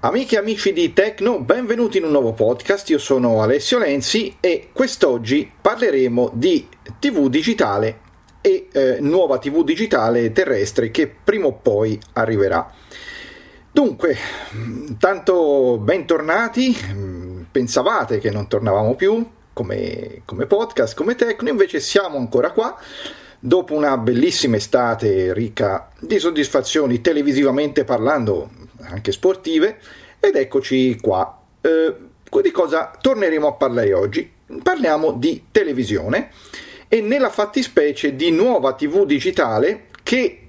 Amiche e amici di Tecno, benvenuti in un nuovo podcast. Io sono Alessio Lenzi e quest'oggi parleremo di TV digitale e eh, nuova TV digitale terrestre che prima o poi arriverà. Dunque, tanto bentornati. Pensavate che non tornavamo più come, come podcast, come Tecno, invece siamo ancora qua dopo una bellissima estate ricca di soddisfazioni televisivamente parlando, anche sportive, ed eccoci qua. Eh, di cosa torneremo a parlare oggi? Parliamo di televisione e nella fattispecie di nuova TV digitale che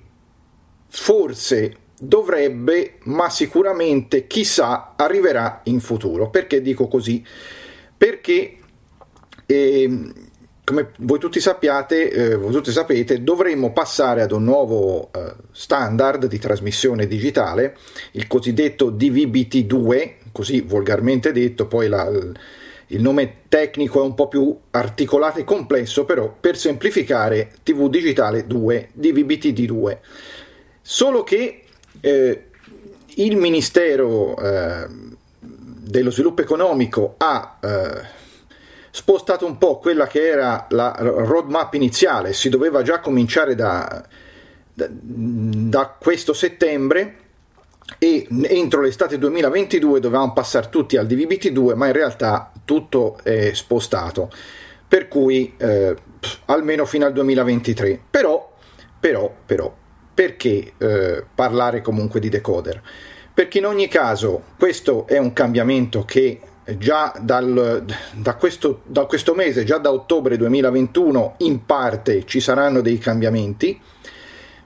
forse dovrebbe, ma sicuramente chissà, arriverà in futuro. Perché dico così? Perché eh, come voi tutti sappiate, eh, voi tutti sapete, dovremmo passare ad un nuovo eh, standard di trasmissione digitale, il cosiddetto DVB-T2, così volgarmente detto, poi la, il nome tecnico è un po' più articolato e complesso, però per semplificare TV digitale 2, DVB-T2. Solo che eh, il Ministero eh, dello Sviluppo Economico ha eh, spostato un po' quella che era la roadmap iniziale, si doveva già cominciare da, da, da questo settembre e entro l'estate 2022 dovevamo passare tutti al DVB-T2, ma in realtà tutto è spostato, per cui eh, almeno fino al 2023. Però, però, però, perché eh, parlare comunque di decoder? Perché in ogni caso questo è un cambiamento che già dal, da, questo, da questo mese, già da ottobre 2021, in parte ci saranno dei cambiamenti,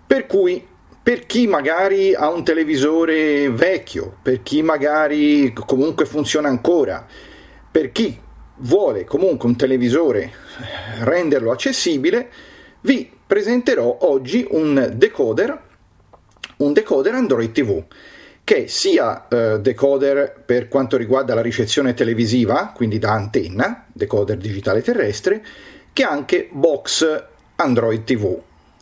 per cui per chi magari ha un televisore vecchio, per chi magari comunque funziona ancora, per chi vuole comunque un televisore renderlo accessibile, vi presenterò oggi un decoder, un decoder Android TV che sia eh, decoder per quanto riguarda la ricezione televisiva, quindi da antenna, decoder digitale terrestre, che anche box Android TV.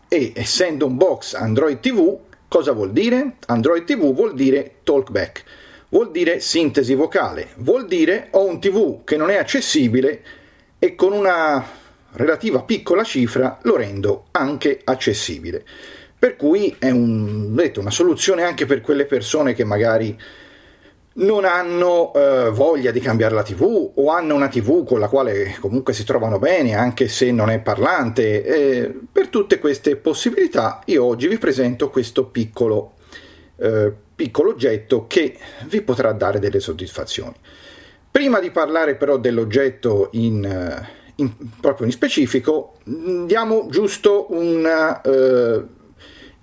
E essendo un box Android TV, cosa vuol dire? Android TV vuol dire talkback, vuol dire sintesi vocale, vuol dire ho un TV che non è accessibile e con una relativa piccola cifra lo rendo anche accessibile. Per cui è un, detto, una soluzione anche per quelle persone che magari non hanno eh, voglia di cambiare la TV o hanno una TV con la quale comunque si trovano bene anche se non è parlante. Eh, per tutte queste possibilità io oggi vi presento questo piccolo, eh, piccolo oggetto che vi potrà dare delle soddisfazioni. Prima di parlare però dell'oggetto in, eh, in, proprio in specifico, diamo giusto una eh,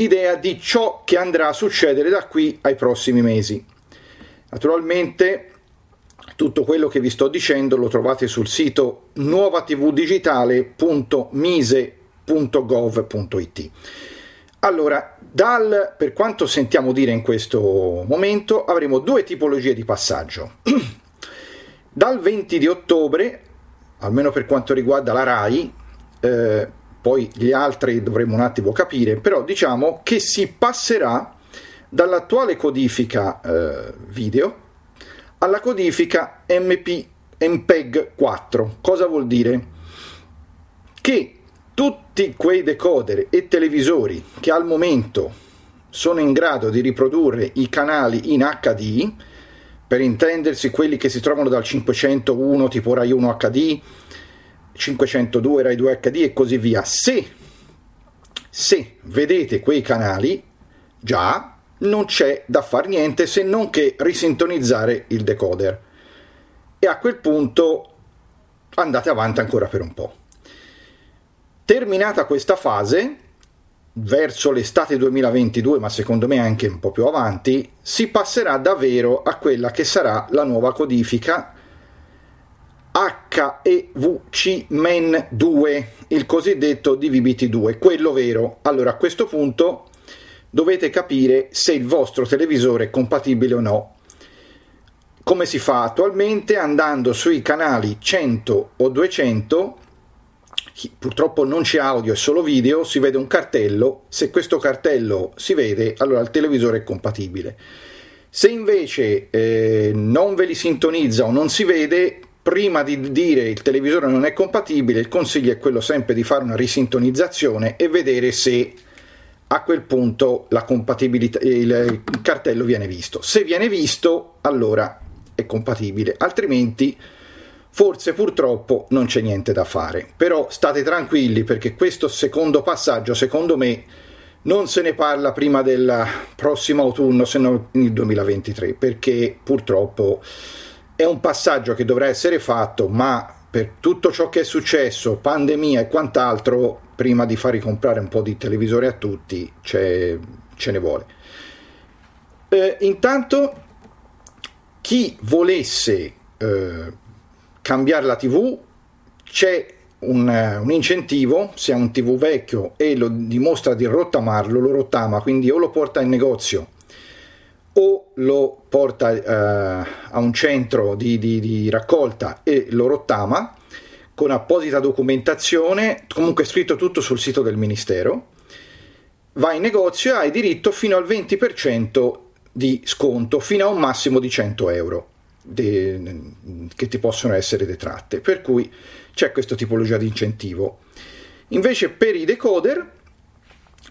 idea di ciò che andrà a succedere da qui ai prossimi mesi. Naturalmente tutto quello che vi sto dicendo lo trovate sul sito nuovatvdigitale.mise.gov.it. Allora, dal, per quanto sentiamo dire in questo momento, avremo due tipologie di passaggio. dal 20 di ottobre, almeno per quanto riguarda la RAI, eh, poi gli altri dovremo un attimo capire, però diciamo che si passerà dall'attuale codifica eh, video alla codifica MP, MPEG 4. Cosa vuol dire? Che tutti quei decoder e televisori che al momento sono in grado di riprodurre i canali in HD, per intendersi quelli che si trovano dal 501 tipo Rai 1 HD, 502 Rai 2 HD e così via. Se, se vedete quei canali, già non c'è da fare niente se non che risintonizzare il decoder. E a quel punto andate avanti ancora per un po'. Terminata questa fase, verso l'estate 2022, ma secondo me anche un po' più avanti, si passerà davvero a quella che sarà la nuova codifica HEVC MEN 2, il cosiddetto DVB-T2, quello vero. Allora a questo punto dovete capire se il vostro televisore è compatibile o no. Come si fa attualmente? Andando sui canali 100 o 200, purtroppo non c'è audio, è solo video, si vede un cartello, se questo cartello si vede allora il televisore è compatibile. Se invece eh, non ve li sintonizza o non si vede, prima di dire il televisore non è compatibile, il consiglio è quello sempre di fare una risintonizzazione e vedere se a quel punto la compatibilità, il cartello viene visto. Se viene visto, allora è compatibile, altrimenti forse purtroppo non c'è niente da fare. Però state tranquilli perché questo secondo passaggio, secondo me, non se ne parla prima del prossimo autunno, se non il 2023, perché purtroppo è un passaggio che dovrà essere fatto, ma per tutto ciò che è successo, pandemia e quant'altro, prima di far ricomprare un po' di televisori a tutti, ce ne vuole. Eh, intanto, chi volesse eh, cambiare la TV, c'è un, un, incentivo, se ha un TV vecchio e lo dimostra di rottamarlo, lo rottama, quindi o lo porta in negozio o lo porta eh, a un centro di, di, di, raccolta e lo rottama con apposita documentazione, comunque scritto tutto sul sito del Ministero, va in negozio e hai diritto fino al 20% di sconto, fino a un massimo di 100 euro de, che ti possono essere detratte. Per cui c'è questa tipologia di incentivo. Invece per i decoder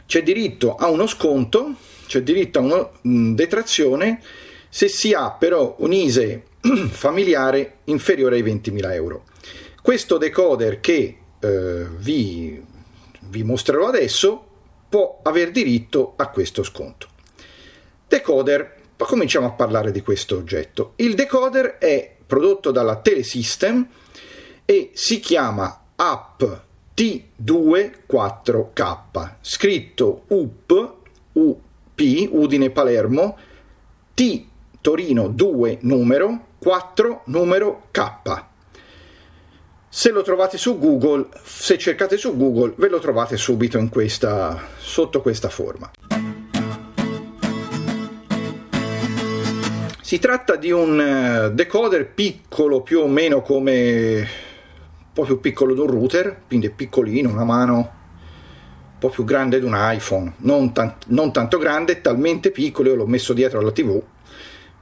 c'è diritto a uno sconto c'è diritto a una mm, detrazione se si ha però un ISE familiare inferiore ai 20.000 euro. Questo decoder che eh, vi, vi mostrerò adesso può aver diritto a questo sconto. Decoder, cominciamo a parlare di questo oggetto. Il decoder è prodotto dalla Telesystem e si chiama App T24K, scritto UP, U P Udine Palermo, T Torino 2 numero, 4 numero K. Se lo trovate su Google, se cercate su Google, ve lo trovate subito questa, sotto questa forma. Si tratta di un eh, decoder piccolo più o meno come un po' più piccolo di un router, quindi piccolino, una mano po' più grande di un iPhone, non, tant- non tanto grande, talmente piccolo, io l'ho messo dietro alla TV,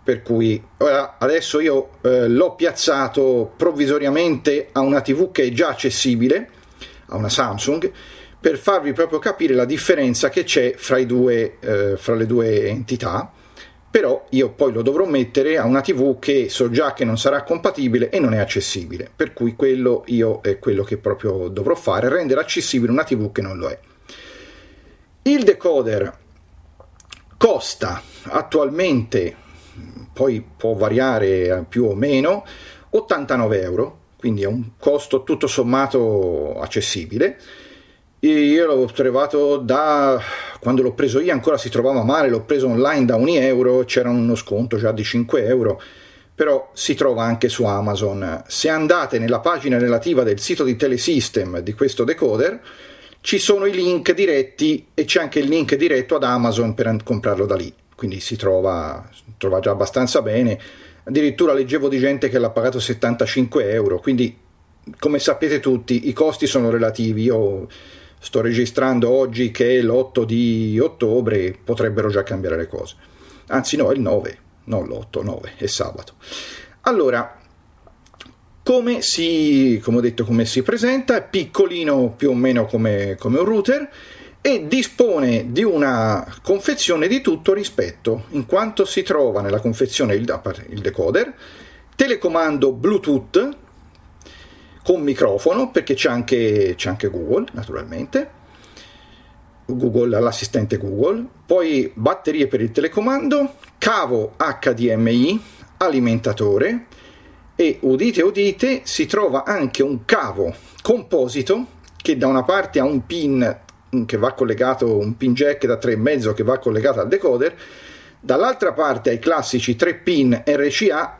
per cui adesso io eh, l'ho piazzato provvisoriamente a una TV che è già accessibile, a una Samsung, per farvi proprio capire la differenza che c'è fra, due, eh, fra le due entità però io poi lo dovrò mettere a una TV che so già che non sarà compatibile e non è accessibile, per cui quello io è quello che proprio dovrò fare, rendere accessibile una TV che non lo è. Il decoder costa attualmente, poi può variare più o meno, 89 euro, quindi è un costo tutto sommato accessibile. Io l'ho trovato da quando l'ho preso io ancora si trovava male, l'ho preso online da 1 euro, c'era uno sconto già di 5 euro, però si trova anche su Amazon. Se andate nella pagina relativa del sito di Telesystem di questo decoder, ci sono i link diretti e c'è anche il link diretto ad Amazon per comprarlo da lì, quindi si trova, trova già abbastanza bene. Addirittura leggevo di gente che l'ha pagato 75 euro, quindi come sapete tutti i costi sono relativi. Io sto registrando oggi che è l'8 di ottobre, potrebbero già cambiare le cose. Anzi no, è il 9, non l'8, 9, è sabato. Allora, come si, come ho detto, come si presenta? È piccolino più o meno come, come un router e dispone di una confezione di tutto rispetto, in quanto si trova nella confezione il, il decoder, telecomando Bluetooth con microfono, perché c'è anche, c'è anche Google, naturalmente, Google, l'assistente Google, poi batterie per il telecomando, cavo HDMI, alimentatore, e udite udite si trova anche un cavo composito che da una parte ha un pin che va collegato un pin jack da 3,5 che va collegato al decoder dall'altra parte ai classici 3 pin RCA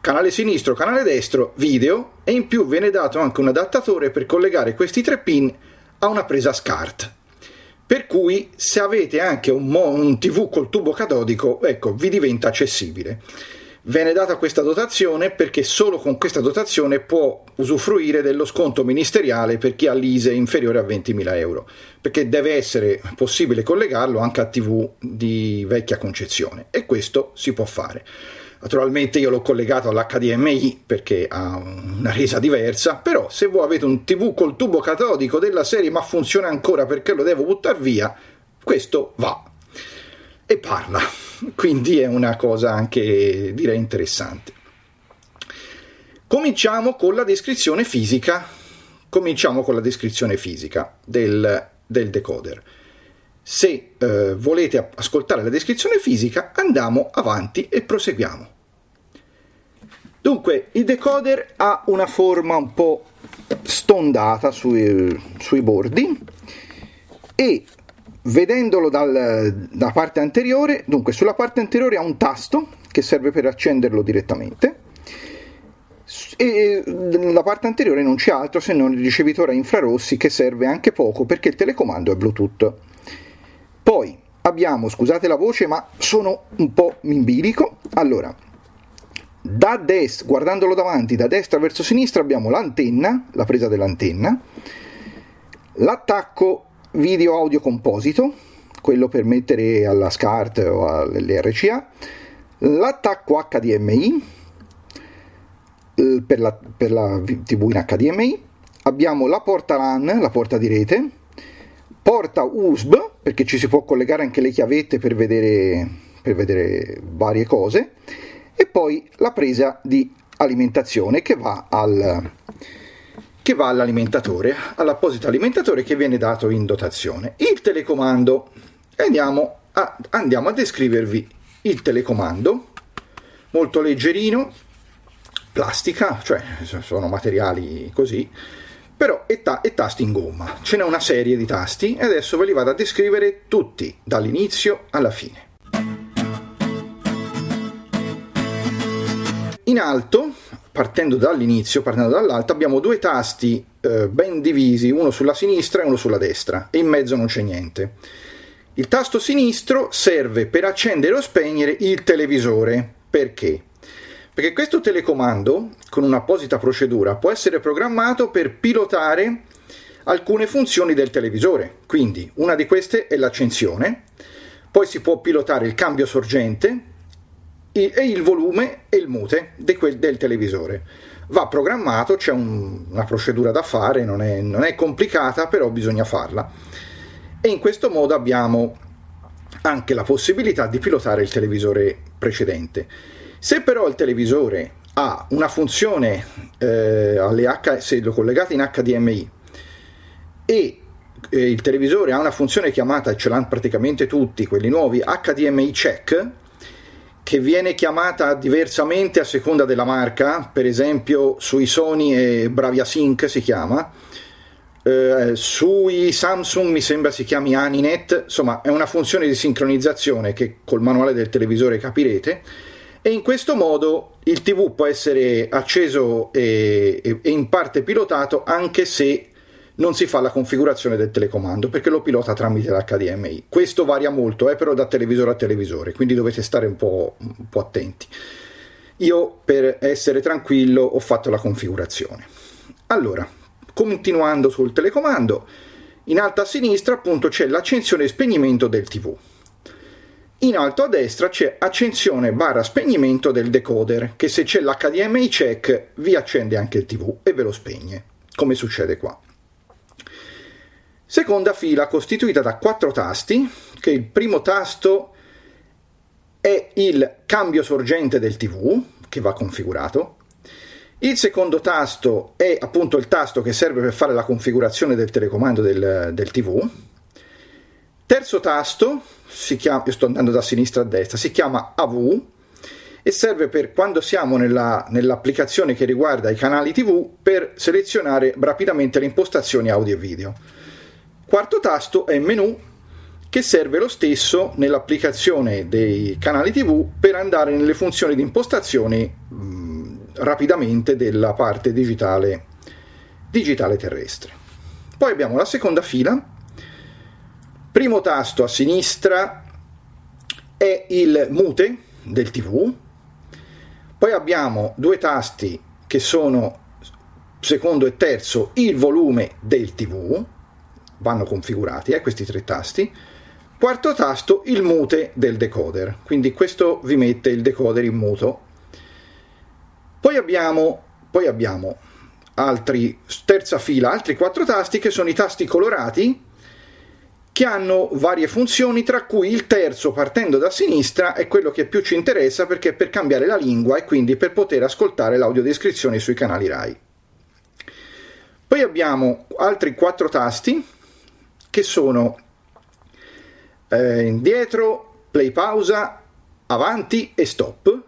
canale sinistro, canale destro, video e in più viene dato anche un adattatore per collegare questi tre pin a una presa SCART. Per cui se avete anche un, un TV col tubo catodico, ecco, vi diventa accessibile viene data questa dotazione perché solo con questa dotazione può usufruire dello sconto ministeriale per chi ha l'ISE inferiore a 20.000 euro, perché deve essere possibile collegarlo anche a TV di vecchia concezione e questo si può fare. Naturalmente io l'ho collegato all'HDMI perché ha una resa diversa, però se voi avete un TV col tubo catodico della serie ma funziona ancora perché lo devo buttare via, questo va e parla. Quindi è una cosa anche direi interessante. Cominciamo con la descrizione fisica. Cominciamo con la descrizione fisica del, del decoder. Se eh, volete ascoltare la descrizione fisica, andiamo avanti e proseguiamo. Dunque, il decoder ha una forma un po' stondata sui, sui bordi e vedendolo dal, da parte anteriore, dunque sulla parte anteriore ha un tasto che serve per accenderlo direttamente e la parte anteriore non c'è altro se non il ricevitore a infrarossi che serve anche poco perché il telecomando è Bluetooth. Poi abbiamo, scusate la voce, ma sono un po' in bilico. Allora, da destra, guardandolo davanti, da destra verso sinistra abbiamo l'antenna, la presa dell'antenna, l'attacco video audio composito, quello per mettere alla SCART o all'RCA, l'attacco HDMI eh, per la, per la TV in HDMI, abbiamo la porta LAN, la porta di rete, porta USB perché ci si può collegare anche le chiavette per vedere, per vedere varie cose e poi la presa di alimentazione che va, al, che va all'alimentatore, all'apposito alimentatore che viene dato in dotazione. Il telecomando, andiamo a, andiamo a descrivervi il telecomando, molto leggerino, plastica, cioè sono materiali così, però è, ta- è tasti in gomma, ce n'è una serie di tasti e adesso ve li vado a descrivere tutti, dall'inizio alla fine. In alto, partendo dall'inizio, partendo dall'alto, abbiamo due tasti eh, ben divisi, uno sulla sinistra e uno sulla destra, e in mezzo non c'è niente. Il tasto sinistro serve per accendere o spegnere il televisore. Perché? Perché questo telecomando, con un'apposita procedura, può essere programmato per pilotare alcune funzioni del televisore. Quindi una di queste è l'accensione, poi si può pilotare il cambio sorgente e il volume e il mute del televisore. Va programmato, c'è un, una procedura da fare, non è, non è complicata, però bisogna farla. E in questo modo abbiamo anche la possibilità di pilotare il televisore precedente. Se però il televisore ha una funzione eh, alle H, se lo collegate in HDMI e eh, il televisore ha una funzione chiamata, ce l'hanno praticamente tutti quelli nuovi, HDMI check, che viene chiamata diversamente a seconda della marca, per esempio sui Sony e Bravia Sync si chiama, eh, sui Samsung mi sembra si chiami Aninet, insomma è una funzione di sincronizzazione che col manuale del televisore capirete. E in questo modo il TV può essere acceso e, e, in parte pilotato anche se non si fa la configurazione del telecomando perché lo pilota tramite l'HDMI. Questo varia molto, eh, però da televisore a televisore, quindi dovete stare un po', un po' attenti. Io per essere tranquillo ho fatto la configurazione. Allora, continuando sul telecomando, in alto a sinistra appunto c'è l'accensione e spegnimento del TV. In alto a destra c'è accensione barra spegnimento del decoder, che se c'è l'HDMI check vi accende anche il TV e ve lo spegne, come succede qua. Seconda fila costituita da quattro tasti, che il primo tasto è il cambio sorgente del TV, che va configurato. Il secondo tasto è appunto il tasto che serve per fare la configurazione del telecomando del, del TV. Terzo tasto si chiama, io sto andando da sinistra a destra, si chiama AV e serve per quando siamo nella, nell'applicazione che riguarda i canali TV per selezionare rapidamente le impostazioni audio e video. Quarto tasto è menu che serve lo stesso nell'applicazione dei canali TV per andare nelle funzioni di impostazione mh, rapidamente della parte digitale, digitale terrestre. Poi abbiamo la seconda fila. Primo tasto a sinistra è il mute del TV, Poi abbiamo due tasti che sono secondo e terzo il volume del TV, vanno configurati eh, questi tre tasti. Quarto tasto il mute del decoder, quindi questo vi mette il decoder in muto. Poi abbiamo, poi abbiamo altri, terza fila, altri quattro tasti che sono i tasti colorati che hanno varie funzioni, tra cui il terzo partendo da sinistra è quello che più ci interessa perché è per cambiare la lingua e quindi per poter ascoltare l'audiodescrizione sui canali RAI. Poi abbiamo altri quattro tasti che sono eh, indietro, play pausa, avanti e stop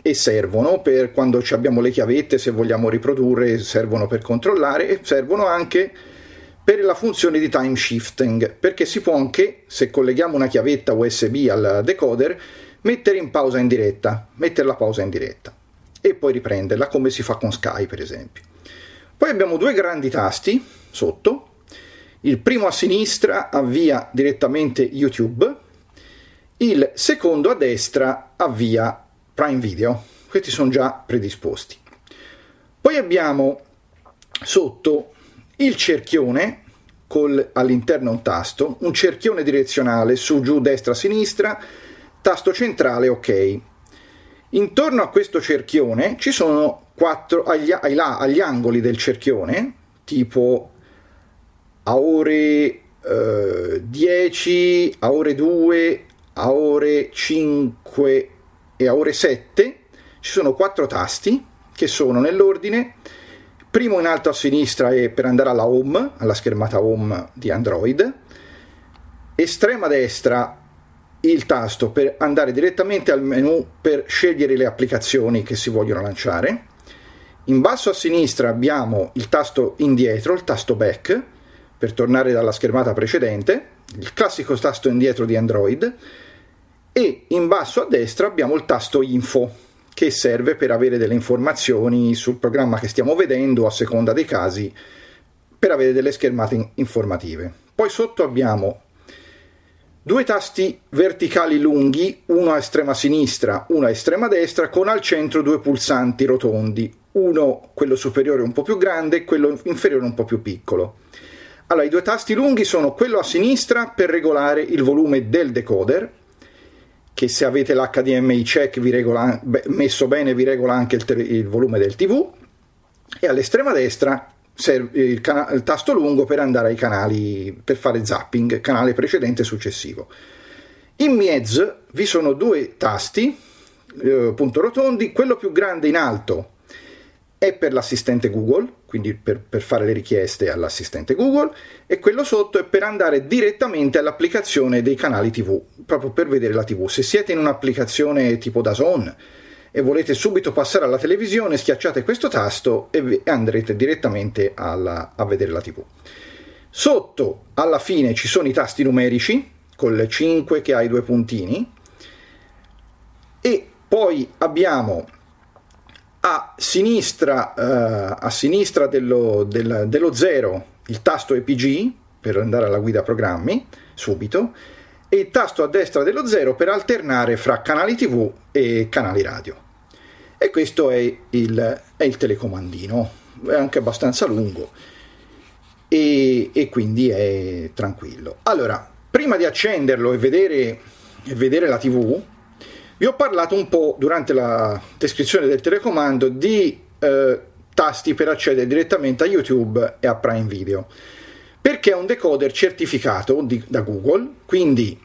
e servono per quando abbiamo le chiavette, se vogliamo riprodurre, servono per controllare e servono anche per la funzione di time shifting, perché si può anche, se colleghiamo una chiavetta USB al decoder, mettere in pausa in diretta, mettere la pausa in diretta e poi riprenderla come si fa con Sky per esempio. Poi abbiamo due grandi tasti sotto, il primo a sinistra avvia direttamente YouTube, il secondo a destra avvia Prime Video, questi sono già predisposti. Poi abbiamo sotto il cerchione con all'interno un tasto, un cerchione direzionale su, giù, destra, sinistra, tasto centrale ok. Intorno a questo cerchione ci sono quattro agli, agli, agli angoli del cerchione, tipo a ore eh, 10, a ore 2, a ore 5 e a ore 7 ci sono quattro tasti che sono nell'ordine. Primo in alto a sinistra è per andare alla home, alla schermata home di Android, estrema destra il tasto per andare direttamente al menu per scegliere le applicazioni che si vogliono lanciare. In basso a sinistra abbiamo il tasto indietro, il tasto back, per tornare dalla schermata precedente, il classico tasto indietro di Android, e in basso a destra abbiamo il tasto info, che serve per avere delle informazioni sul programma che stiamo vedendo a seconda dei casi per avere delle schermate informative. Poi sotto abbiamo due tasti verticali lunghi, uno a estrema sinistra, uno a estrema destra, con al centro due pulsanti rotondi, uno quello superiore un po' più grande e quello inferiore un po' più piccolo. Allora, i due tasti lunghi sono quello a sinistra per regolare il volume del decoder che se avete l'HDMI check regola, messo bene vi regola anche il, il volume del TV e all'estrema destra serve il, cana- il, tasto lungo per andare ai canali per fare zapping, canale precedente e successivo. In mezzo vi sono due tasti eh, punto rotondi, quello più grande in alto è per l'assistente Google, quindi per, per, fare le richieste all'assistente Google, e quello sotto è per andare direttamente all'applicazione dei canali TV, proprio per vedere la TV. Se siete in un'applicazione tipo DAZN e volete subito passare alla televisione, schiacciate questo tasto e andrete direttamente alla, a vedere la TV. Sotto, alla fine, ci sono i tasti numerici, con le 5 che ha i due puntini, e poi abbiamo a sinistra, uh, a sinistra dello, del, dello 0 il tasto EPG per andare alla guida programmi subito e il tasto a destra dello 0 per alternare fra canali TV e canali radio. E questo è il, è il telecomandino, è anche abbastanza lungo e, e, quindi è tranquillo. Allora, prima di accenderlo e vedere, e vedere la TV, vi ho parlato un po' durante la descrizione del telecomando di eh, tasti per accedere direttamente a YouTube e a Prime Video, perché è un decoder certificato di, da Google, quindi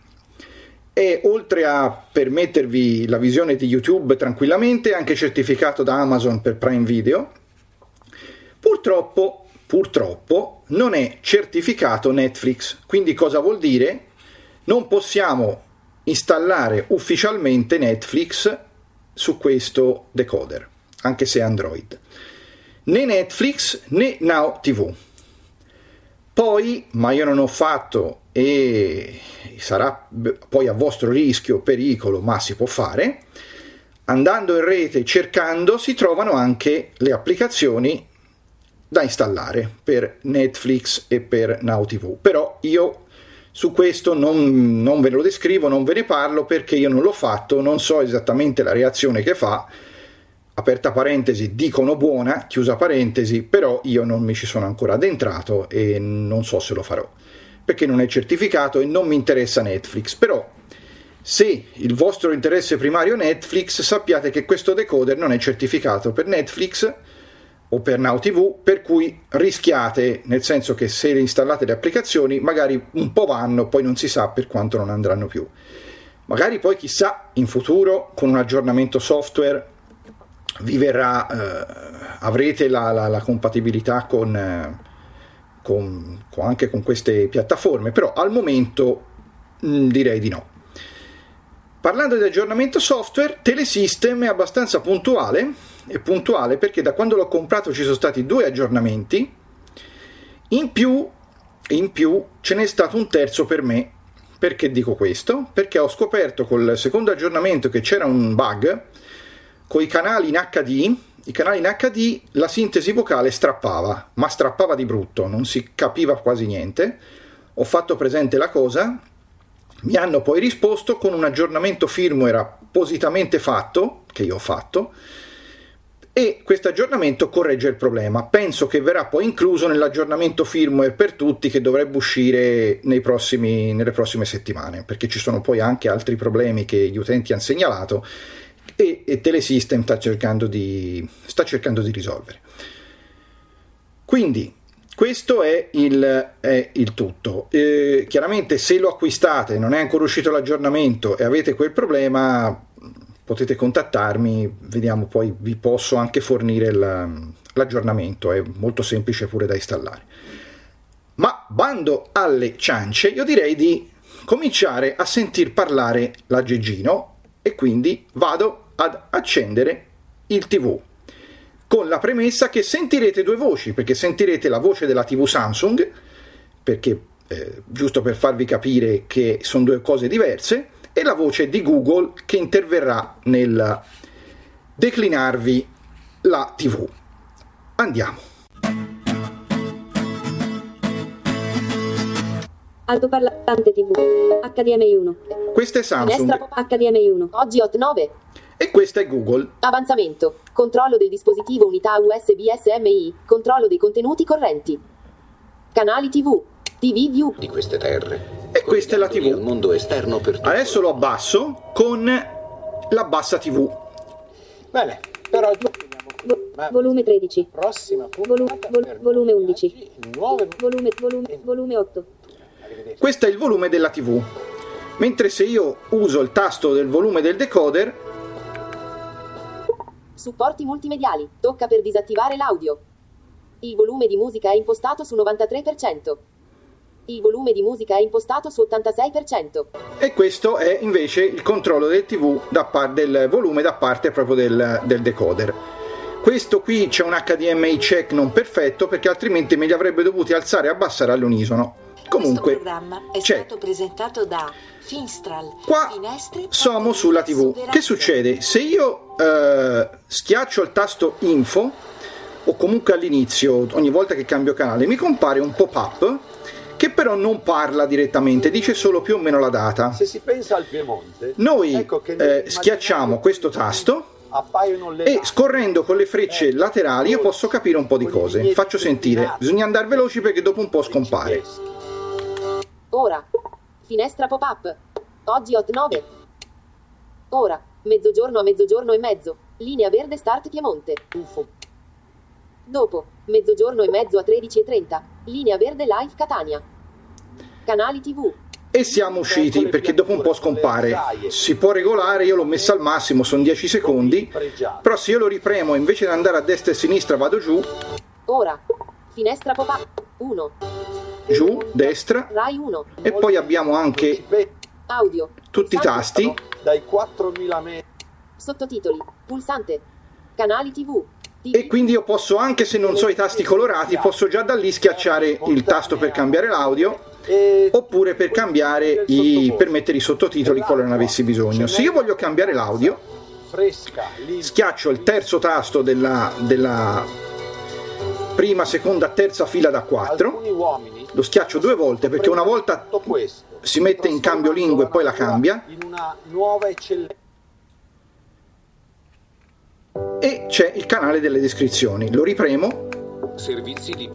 è oltre a permettervi la visione di YouTube tranquillamente, anche certificato da Amazon per Prime Video. Purtroppo, purtroppo non è certificato Netflix, quindi cosa vuol dire? Non possiamo installare ufficialmente Netflix su questo decoder, anche se Android. Né Netflix né Now TV. Poi, ma io non ho fatto e sarà poi a vostro rischio, pericolo, ma si può fare, andando in rete cercando si trovano anche le applicazioni da installare per Netflix e per Now TV. Però io su questo non, non, ve lo descrivo, non ve ne parlo perché io non l'ho fatto, non so esattamente la reazione che fa, aperta parentesi, dicono buona, chiusa parentesi, però io non mi ci sono ancora addentrato e non so se lo farò, perché non è certificato e non mi interessa Netflix, però se il vostro interesse primario è Netflix, sappiate che questo decoder non è certificato per Netflix o per Now TV, per cui rischiate, nel senso che se installate le applicazioni, magari un po' vanno, poi non si sa per quanto non andranno più. Magari poi chissà in futuro con un aggiornamento software vi verrà, eh, avrete la, la, la, compatibilità con, eh, con, con, anche con queste piattaforme, però al momento mh, mm, direi di no. Parlando di aggiornamento software, Telesystem è abbastanza puntuale, è puntuale perché da quando l'ho comprato ci sono stati due aggiornamenti, in più, in più ce n'è stato un terzo per me. Perché dico questo? Perché ho scoperto col secondo aggiornamento che c'era un bug con i canali in HD, i canali in HD la sintesi vocale strappava, ma strappava di brutto, non si capiva quasi niente. Ho fatto presente la cosa, mi hanno poi risposto con un aggiornamento firmware appositamente fatto, che io ho fatto, e questo aggiornamento corregge il problema. Penso che verrà poi incluso nell'aggiornamento firmware per tutti che dovrebbe uscire prossimi, nelle prossime settimane, perché ci sono poi anche altri problemi che gli utenti hanno segnalato e, e Telesystem sta cercando, di, sta cercando di risolvere. Quindi questo è il, è il tutto. Eh, chiaramente se lo acquistate, non è ancora uscito l'aggiornamento e avete quel problema, potete contattarmi, vediamo poi vi posso anche fornire la, l'aggiornamento, è molto semplice pure da installare. Ma bando alle ciance, io direi di cominciare a sentir parlare l'aggeggino e quindi vado ad accendere il TV con la premessa che sentirete due voci, perché sentirete la voce della TV Samsung, perché eh, giusto per farvi capire che sono due cose diverse, e la voce di Google che interverrà nel declinarvi la TV. Andiamo. Altoparlante TV HDMI 1. Questa è Samsung. HDMI 1. Oggi Hot 9. E questa è Google. Avanzamento. Controllo del dispositivo unità USB SMI. Controllo dei contenuti correnti. Canali TV. TV View. Di queste terre. E questa è la TV. Il mondo esterno per tutto. Adesso lo abbasso con la bassa TV. Bene, per oggi Vo- volume 13. Prossima Volu- vol- volume 11. Nuove Volume, volume, volume 8. Questo è il volume della TV. Mentre se io uso il tasto del volume del decoder, Supporti multimediali. Tocca per disattivare l'audio. Il volume di musica è impostato su 93%. Il volume di musica è impostato su 86%. e questo è invece il controllo del TV da par- del volume da parte proprio del, del decoder. Questo qui c'è un HDMI check non perfetto perché altrimenti me li avrebbe dovuti alzare e abbassare all'unisono. Comunque, Questo programma è c'è. stato presentato da Finstral. Qua Finestre, siamo sulla TV. Che succede? Se io eh, schiaccio il tasto info o comunque all'inizio, ogni volta che cambio canale, mi compare un pop-up che però non parla direttamente, dice solo più o meno la data. Se si pensa al Piemonte, Noi ecco che eh, schiacciamo questo tasto appaiono le e scorrendo con le frecce laterali io posso capire un po' di cose. Faccio sentire, bisogna andare veloci perché dopo un po' scompare. Ora. Finestra pop-up. Oggi Hot 9. Ora. Mezzogiorno a mezzogiorno e mezzo. Linea verde Start Piemonte. Ufo. Dopo. Mezzogiorno e mezzo a 13.30. Linea verde Live Catania. Canali TV. E siamo usciti perché dopo un po' scompare. Si può regolare, io l'ho messa al massimo, sono 10 secondi. Però se io lo ripremo invece di andare a destra e a sinistra vado giù, Ora. Finestra pop-up. 1. giù, destra Rai 1. e poi abbiamo anche Audio. tutti i tasti. dai 4000 metri Sottotitoli. Pulsante. Canali TV. E quindi io posso, anche se non so i tasti colorati, posso già da lì schiacciare il tasto per cambiare l'audio oppure per cambiare i, per mettere i sottotitoli qualora ne avessi bisogno. Se io voglio cambiare l'audio, schiaccio il terzo tasto della, della prima, seconda, terza fila da 4, alcuni uomini lo schiaccio due volte perché una volta si mette in cambio lingue e poi la cambia. in una nuova eccellenza e c'è il canale delle descrizioni. Lo ripremo Servizi di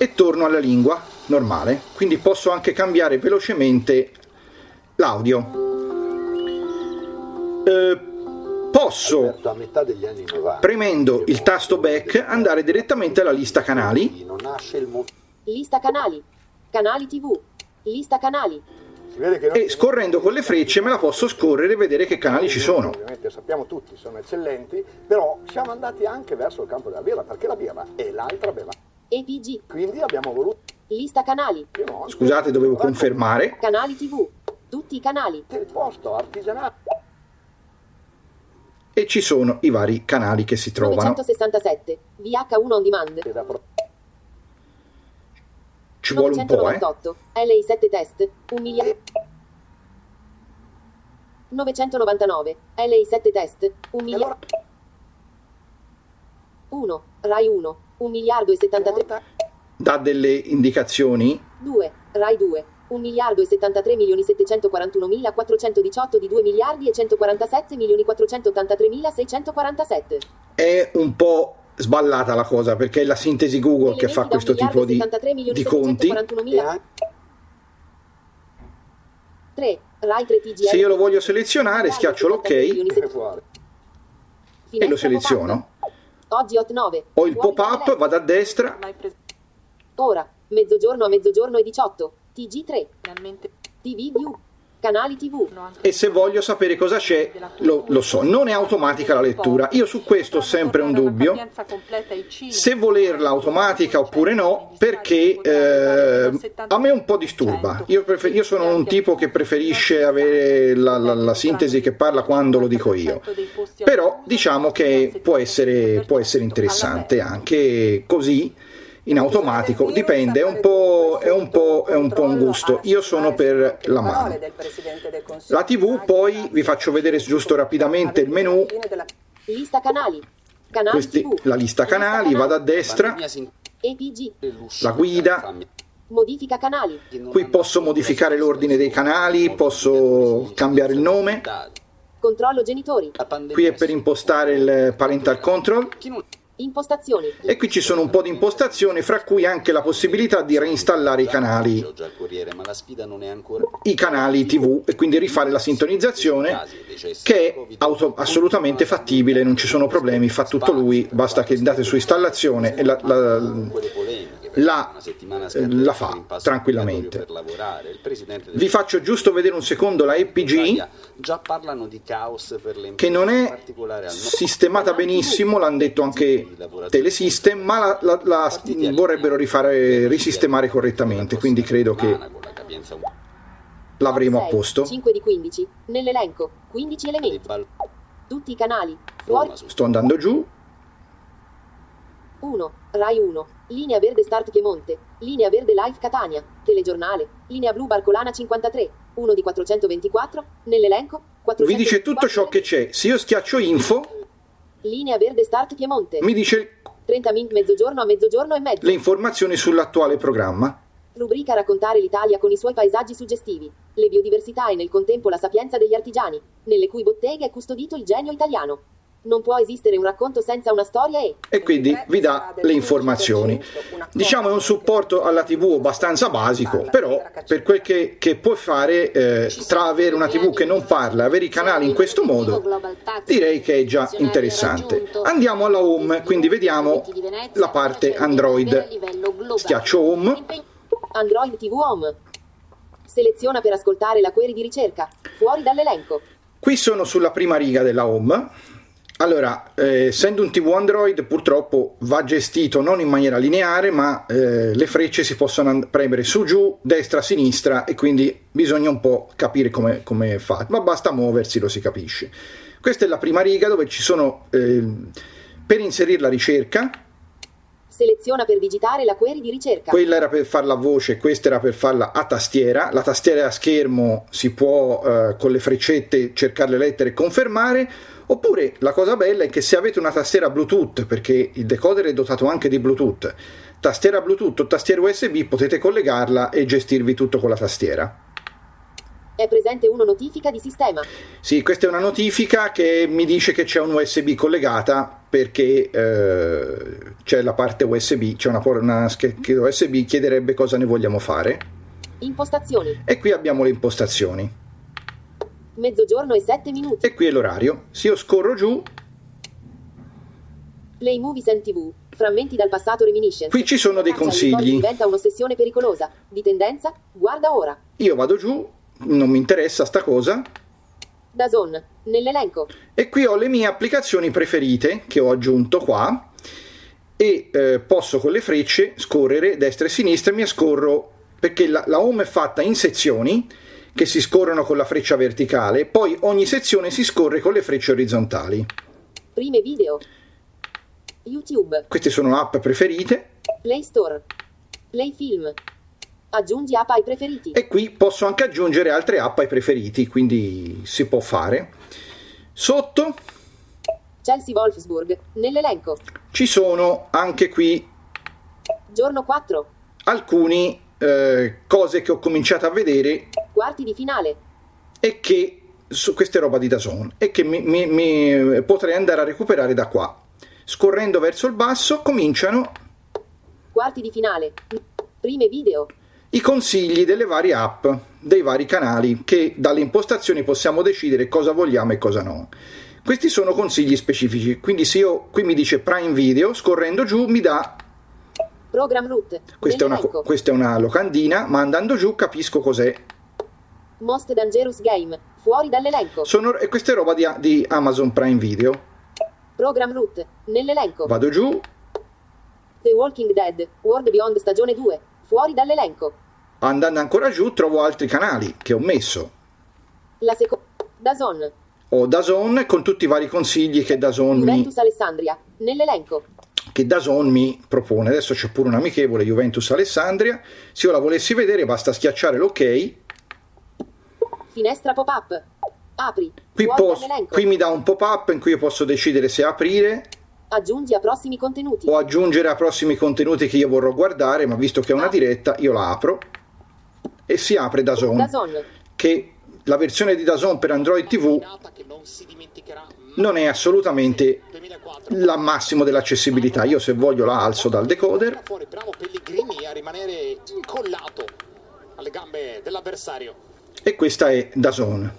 e torno alla lingua normale, quindi posso anche cambiare velocemente l'audio. Eh, posso, Aperto a metà degli anni 90. premendo il tasto back, andare direttamente alla lista canali Non nasce il mondo. Lista canali. Canali TV. Lista canali. E scorrendo con le frecce me la posso scorrere e vedere che canali ci sono. Ovviamente sappiamo tutti, sono eccellenti, però siamo andati anche verso il campo della birra, perché la birra è l'altra bevanda. EPG. Quindi abbiamo voluto Lista canali. no, Scusate, dovevo confermare. Canali TV. Tutti i canali. il posto artigianale E ci sono i vari canali che si trovano. 967. VH1 on demand. Ci vuole un po', eh. 998. LI7 test. 1 miliardo. 999. LI7 test. 1 miliardo. 1. Rai 1. 1 miliardo e 73. Dà delle indicazioni 2. Rai 2. 1 miliardo e 73 milioni 741 mila 418 di 2 miliardi e 147 milioni 483 mila 647. è un po' sballata la cosa perché è la sintesi Google che fa questo tipo di, di conti. anche 3. Rai 3 TGL. Se io lo voglio selezionare, schiaccio l'ok e lo seleziono. Oggi 8 9. Ho il pop-up, vado a destra, Ora. Mezzogiorno a mezzogiorno e 18. TG3. finalmente TV View. Canali TV. e se voglio sapere cosa c'è, lo, lo so. Non è automatica la lettura. Io su questo ho sempre un dubbio. Se volerla automatica oppure no, perché eh, a me un po' disturba. Io, prefer- io sono un tipo che preferisce avere la, la- la sintesi che parla quando lo dico io. Però diciamo che può essere, può essere interessante anche così in automatico. Dipende, è un po', è un po', è un po' un gusto. Io sono per la mano. La TV, poi vi faccio vedere giusto rapidamente il menu. Lista canali. Canali Questi- la lista canali, vado a destra, la guida, Modifica canali. qui posso modificare l'ordine dei canali, posso cambiare il nome, Controllo genitori. qui è per impostare il parental control Impostazioni. e qui ci sono un po' di impostazioni, fra cui anche la possibilità di reinstallare i canali, i canali TV e quindi rifare la sintonizzazione che è auto- assolutamente fattibile, non ci sono problemi, fa tutto lui, basta che date su installazione e la- la-. La, Una settimana eh, la fa tranquillamente. per lavorare. Il presidente del Vi faccio giusto vedere un secondo la EPG Italia già parlano di caos per le che non è sistemata benissimo, l'hanno detto anche Telesystem, ma la, la- la vorrebbero rifare, risistemare correttamente, quindi credo che l'avremo a 6, posto. 5 di 15. Nell'elenco. 15 dei elementi. Tutti i canali. Fuori. Sto andando giù, 1. Rai 1. Linea verde Start Piemonte. Linea verde Live Catania. Telegiornale. Linea blu Barcolana 53. 1 di 424. Nell'elenco. vi dice tutto ciò che c'è. Se io schiaccio info, Linea verde Start Piemonte. mi dice 30 min mezzogiorno a mezzogiorno e mezzo. le informazioni sull'attuale programma. Rubrica Raccontare l'Italia con i suoi paesaggi suggestivi, le biodiversità e nel contempo la sapienza degli artigiani, nelle cui botteghe è custodito il genio italiano. Non può esistere un racconto senza una storia e... e quindi vi dà le informazioni. Diciamo è un supporto alla TV abbastanza basico, però per quel che, che puoi fare eh, tra avere una TV che non parla e avere i canali in questo modo, direi che è già interessante. Andiamo alla home, quindi vediamo la parte Android. Schiaccio home, Android TV Home. Seleziona per ascoltare la query di ricerca. Fuori dall'elenco. qui sono sulla prima riga della home. Allora, eh, essendo un TV Android, purtroppo va gestito non in maniera lineare, ma eh, le frecce si possono and- premere su, giù, destra, sinistra e quindi bisogna un po' capire come, come fa. Ma basta muoversi, lo si capisce. Questa è la prima riga dove ci sono eh, per inserire la ricerca, Seleziona per digitare la query di ricerca. quella era per farla a voce, questa era per farla a tastiera. La tastiera a schermo si può eh, con le freccette cercare le lettere e confermare. Oppure la cosa bella è che se avete una tastiera Bluetooth, perché il decoder è dotato anche di Bluetooth, tastiera Bluetooth o tastiera USB, potete collegarla e gestirvi tutto con la tastiera. È presente una notifica di sistema. Sì, questa è una notifica che mi dice che c'è un USB collegata perché eh, c'è la parte USB, c'è una, una scheda USB, chiederebbe cosa ne vogliamo fare. Impostazioni. E qui abbiamo le impostazioni. Mezzogiorno e 7 minuti. E qui è l'orario. Se io scorro giù, Play Movies and TV. Frammenti dal passato reminiscence. Qui ci sono dei ricordi consigli. Diventa un'ossessione pericolosa. Di tendenza? Guarda ora. io vado giù, non mi interessa sta cosa, Dazon. Nell'elenco. e qui ho le mie applicazioni preferite che ho aggiunto qua e eh, posso con le frecce scorrere destra e sinistra e mi scorro perché la, la home è fatta in sezioni che si scorrono con la freccia verticale poi ogni sezione si scorre con le frecce orizzontali Prime video. YouTube. queste sono app preferite Play Store. Play Film. Aggiungi app ai preferiti. e qui posso anche aggiungere altre app ai preferiti quindi si può fare sotto Chelsea Wolfsburg. Nell'elenco. ci sono anche qui Giorno 4. alcune eh, cose che ho cominciato a vedere Quarti di finale. e che su queste roba di Dazon e che mi, mi- mi potrei andare a recuperare da qua. Scorrendo verso il basso cominciano Quarti di finale. Prime video. i consigli delle varie app, dei vari canali che dalle impostazioni possiamo decidere cosa vogliamo e cosa no. Questi sono consigli specifici, quindi se io qui mi dice Prime Video, scorrendo giù mi dà Program root. questa è, una, Nell'elenco. questa è una locandina, ma andando giù capisco cos'è. Most Dangerous Game. Fuori dall'elenco. Sono, e questa è roba di, di Amazon Prime Video. Program root. Nell'elenco. Vado giù, The Walking Dead. World Beyond stagione 2. Fuori dall'elenco. andando ancora giù trovo altri canali che ho messo. La seconda. Dazon. Ho Dazon con tutti i vari consigli che Dazon mi, Juventus Alessandria. Nell'elenco. che DAZN mi propone. Adesso c'è pure un amichevole Juventus Alessandria. Se io la volessi vedere basta schiacciare l'ok. Finestra pop-up. Apri. Qui, Fuori pos- dall'elenco. qui mi dà un pop-up in cui io posso decidere se aprire Aggiungi a prossimi contenuti. o aggiungere a prossimi contenuti che io vorrò guardare, ma visto che è una diretta io la apro e si apre DAZN, Dazon. che la versione di DAZN per Android TV non è assolutamente 2004. la massimo dell'accessibilità. Io se voglio la alzo dal decoder Fuori bravo Pellegrini a rimanere incollato alle gambe dell'avversario. E questa è DAZN.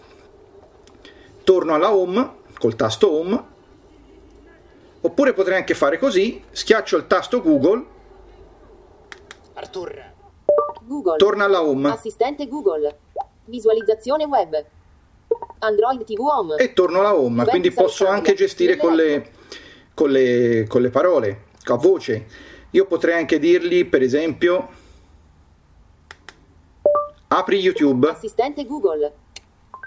Torno alla home col tasto home oppure potrei anche fare così, schiaccio il tasto Google, Artur. Google. torna alla home Assistente Google. Visualizzazione web. Android TV Home. e torno alla home, quindi posso anche gestire con le, con le, con le parole, a voce. Io potrei anche dirgli, per esempio, apri YouTube Assistente Google.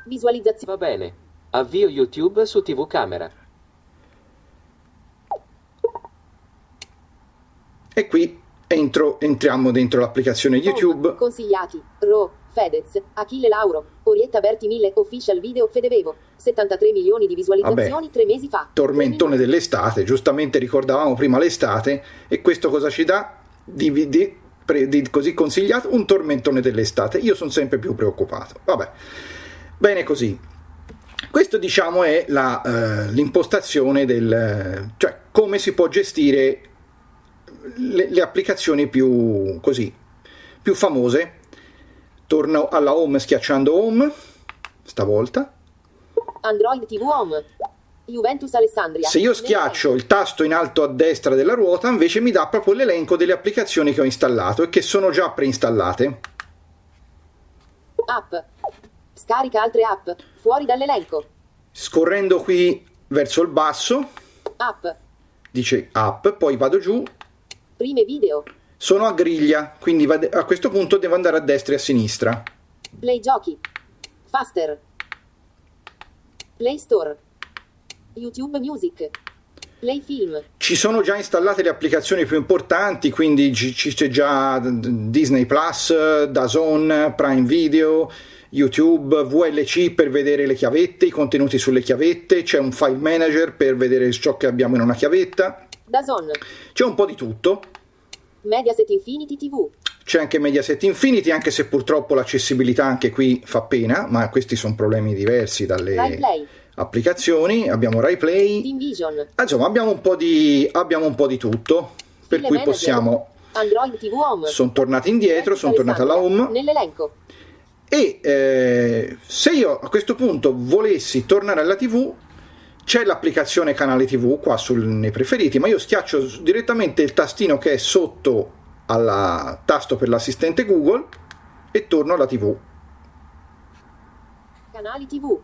Visualizzazione. Va bene. Avvio YouTube su TV Camera. e qui entro, entriamo dentro l'applicazione YouTube. Home. Consigliati. Ro. Fedez. Achille Lauro. Orietta Berti 1000. Official video. Fedevevo. 73 milioni di visualizzazioni tre mesi fa. tormentone dell'estate, giustamente ricordavamo prima l'estate e questo cosa ci dà? Di- pre- di- così consigliato un tormentone dell'estate. Io sono sempre più preoccupato. Vabbè, bene così. Questo diciamo è la, eh, l'impostazione del, cioè come si può gestire le, le applicazioni più così, più famose. Torno alla home schiacciando home, stavolta. Android TV Home. Juventus Alessandria. Se io schiaccio il tasto in alto a destra della ruota, invece mi dà proprio l'elenco delle applicazioni che ho installato e che sono già preinstallate. App. Scarica altre app. Fuori dall'elenco. Scorrendo qui verso il basso, App. dice app, poi vado giù, Prime video. sono a griglia, quindi a questo punto devo andare a destra e a sinistra. Play giochi. Faster. Play Store. YouTube Music. Play Film. Ci sono già installate le applicazioni più importanti, quindi ci- c'è già Disney Plus, DAZN, Prime Video, YouTube, VLC per vedere le chiavette, i contenuti sulle chiavette, c'è un file manager per vedere ciò che abbiamo in una chiavetta, Dazon. c'è un po' di tutto. Mediaset Infinity TV. C'è anche Mediaset Infinity, anche se purtroppo l'accessibilità anche qui fa pena, ma questi sono problemi diversi dalle Play. Applicazioni. Abbiamo Rai Play, TeamVision. Ah, insomma abbiamo un po' di, abbiamo un po' di tutto, per Stile cui Manager. possiamo... Android TV Home. Sono tornato indietro, sono tornato alla home Nell'elenco. e eh, se io a questo punto volessi tornare alla TV c'è l'applicazione canale TV qua sul- nei preferiti ma io schiaccio direttamente il tastino che è sotto al tasto per l'assistente Google e torno alla TV Canali TV.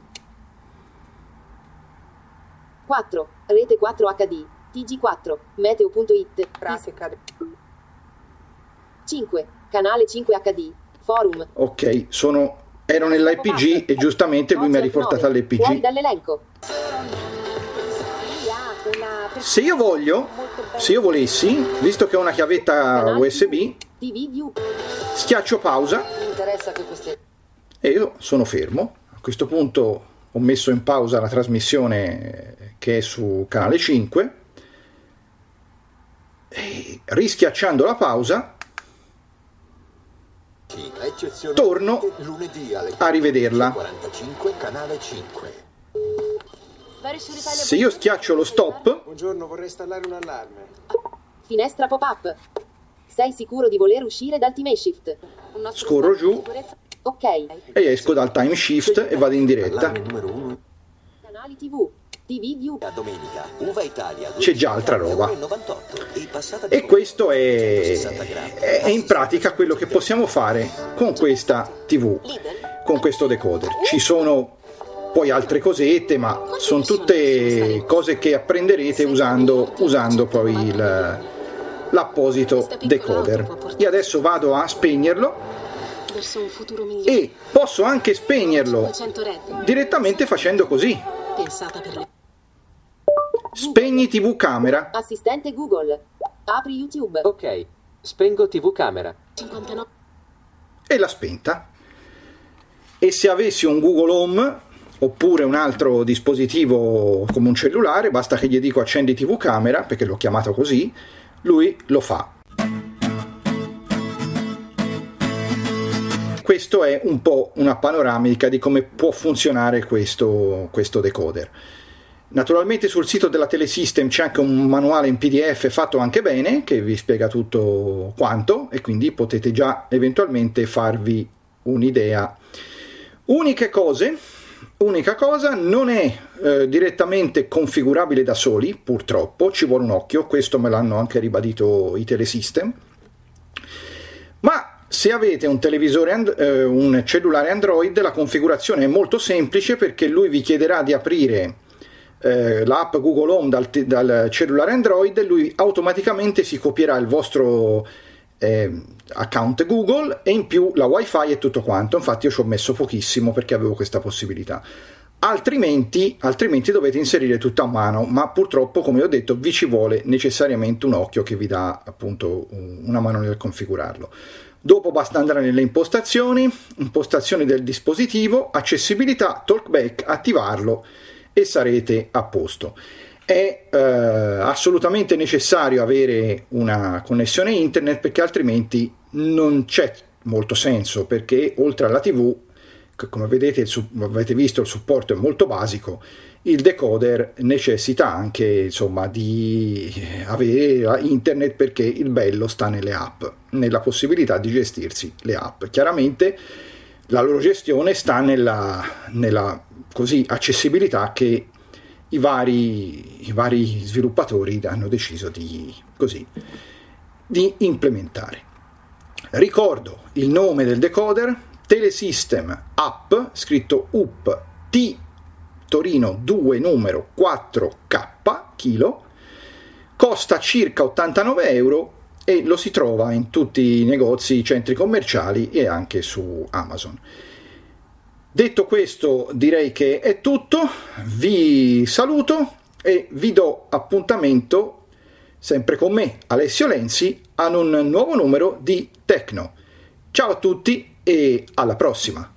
4. Rete 4 HD. TG4. Meteo.it. Pratica. 5. Canale 5 HD. Forum. ok sono ero nell'IPG e giustamente lui mi ha riportato Fuori all'IPG dall'elenco. se io voglio se io volessi visto che ho una chiavetta USB TV View. schiaccio pausa Mi interessa che questi... e io sono fermo. A questo punto ho messo in pausa la trasmissione che è su canale 5 e rischiacciando la pausa torno lunedì alle a rivederla. 45 canale 5 Se io schiaccio lo stop, Buongiorno, vorrei installare un allarme. Finestra pop-up. Sei sicuro di voler uscire dal time shift? scorro giù Ok. e esco dal time shift e vado in diretta. allarme numero 1 Canali TV. View. a domenica uva Italia C'è già altra roba. 98 e E questo è, è- è in pratica quello che possiamo fare con questa TV, con questo decoder. Ci sono poi altre cosette, ma sono tutte cose che apprenderete usando, usando poi il- l'apposito decoder. Io adesso vado a spegnerlo Verso un futuro migliore. e posso anche spegnerlo 200 red. direttamente facendo così. Spegni TV camera. Assistente Google. Apri YouTube. Ok, spengo TV camera. 59. e l'ha spenta. E se avessi un Google Home oppure un altro dispositivo come un cellulare, basta che gli dico accendi TV camera, perché l'ho chiamato così, lui lo fa. Questo è un po' una panoramica di come può funzionare questo, questo decoder. Naturalmente sul sito della Telesystem c'è anche un manuale in PDF fatto anche bene che vi spiega tutto quanto e quindi potete già eventualmente farvi un'idea. Uniche cose, unica cosa, non è eh, direttamente configurabile da soli, purtroppo, ci vuole un occhio, questo me l'hanno anche ribadito i Telesystem. Ma se avete un and- eh, un cellulare Android, la configurazione è molto semplice perché lui vi chiederà di aprire eh, l'app Google Home dal, dal cellulare Android lui automaticamente si copierà il vostro eh, account Google e in più la wifi e tutto quanto. Infatti io ci ho messo pochissimo perché avevo questa possibilità. Altrimenti, altrimenti dovete inserire tutto a mano, ma purtroppo, come ho detto, vi ci vuole necessariamente un occhio che vi dà appunto un- una mano nel configurarlo. Dopo basta andare nelle impostazioni, impostazioni del dispositivo, accessibilità, talkback, attivarlo e sarete a posto. È eh, assolutamente necessario avere una connessione internet perché altrimenti non c'è molto senso perché oltre alla TV come vedete, su- avete visto, il supporto è molto basico. Il decoder necessita anche insomma, di avere internet perché il bello sta nelle app, nella possibilità di gestirsi le app. Chiaramente la loro gestione sta nella, nella così, accessibilità che i vari, i vari sviluppatori hanno deciso di, così, di implementare. Ricordo il nome del decoder, Telesystem App, scritto UP T Torino 2 numero 4K chilo, costa circa 89 euro e lo si trova in tutti i negozi, i centri commerciali e anche su Amazon. Detto questo, direi che è tutto. Vi saluto e vi do appuntamento sempre con me, Alessio Lenzi, ad un nuovo numero di Tecno. Ciao a tutti e alla prossima!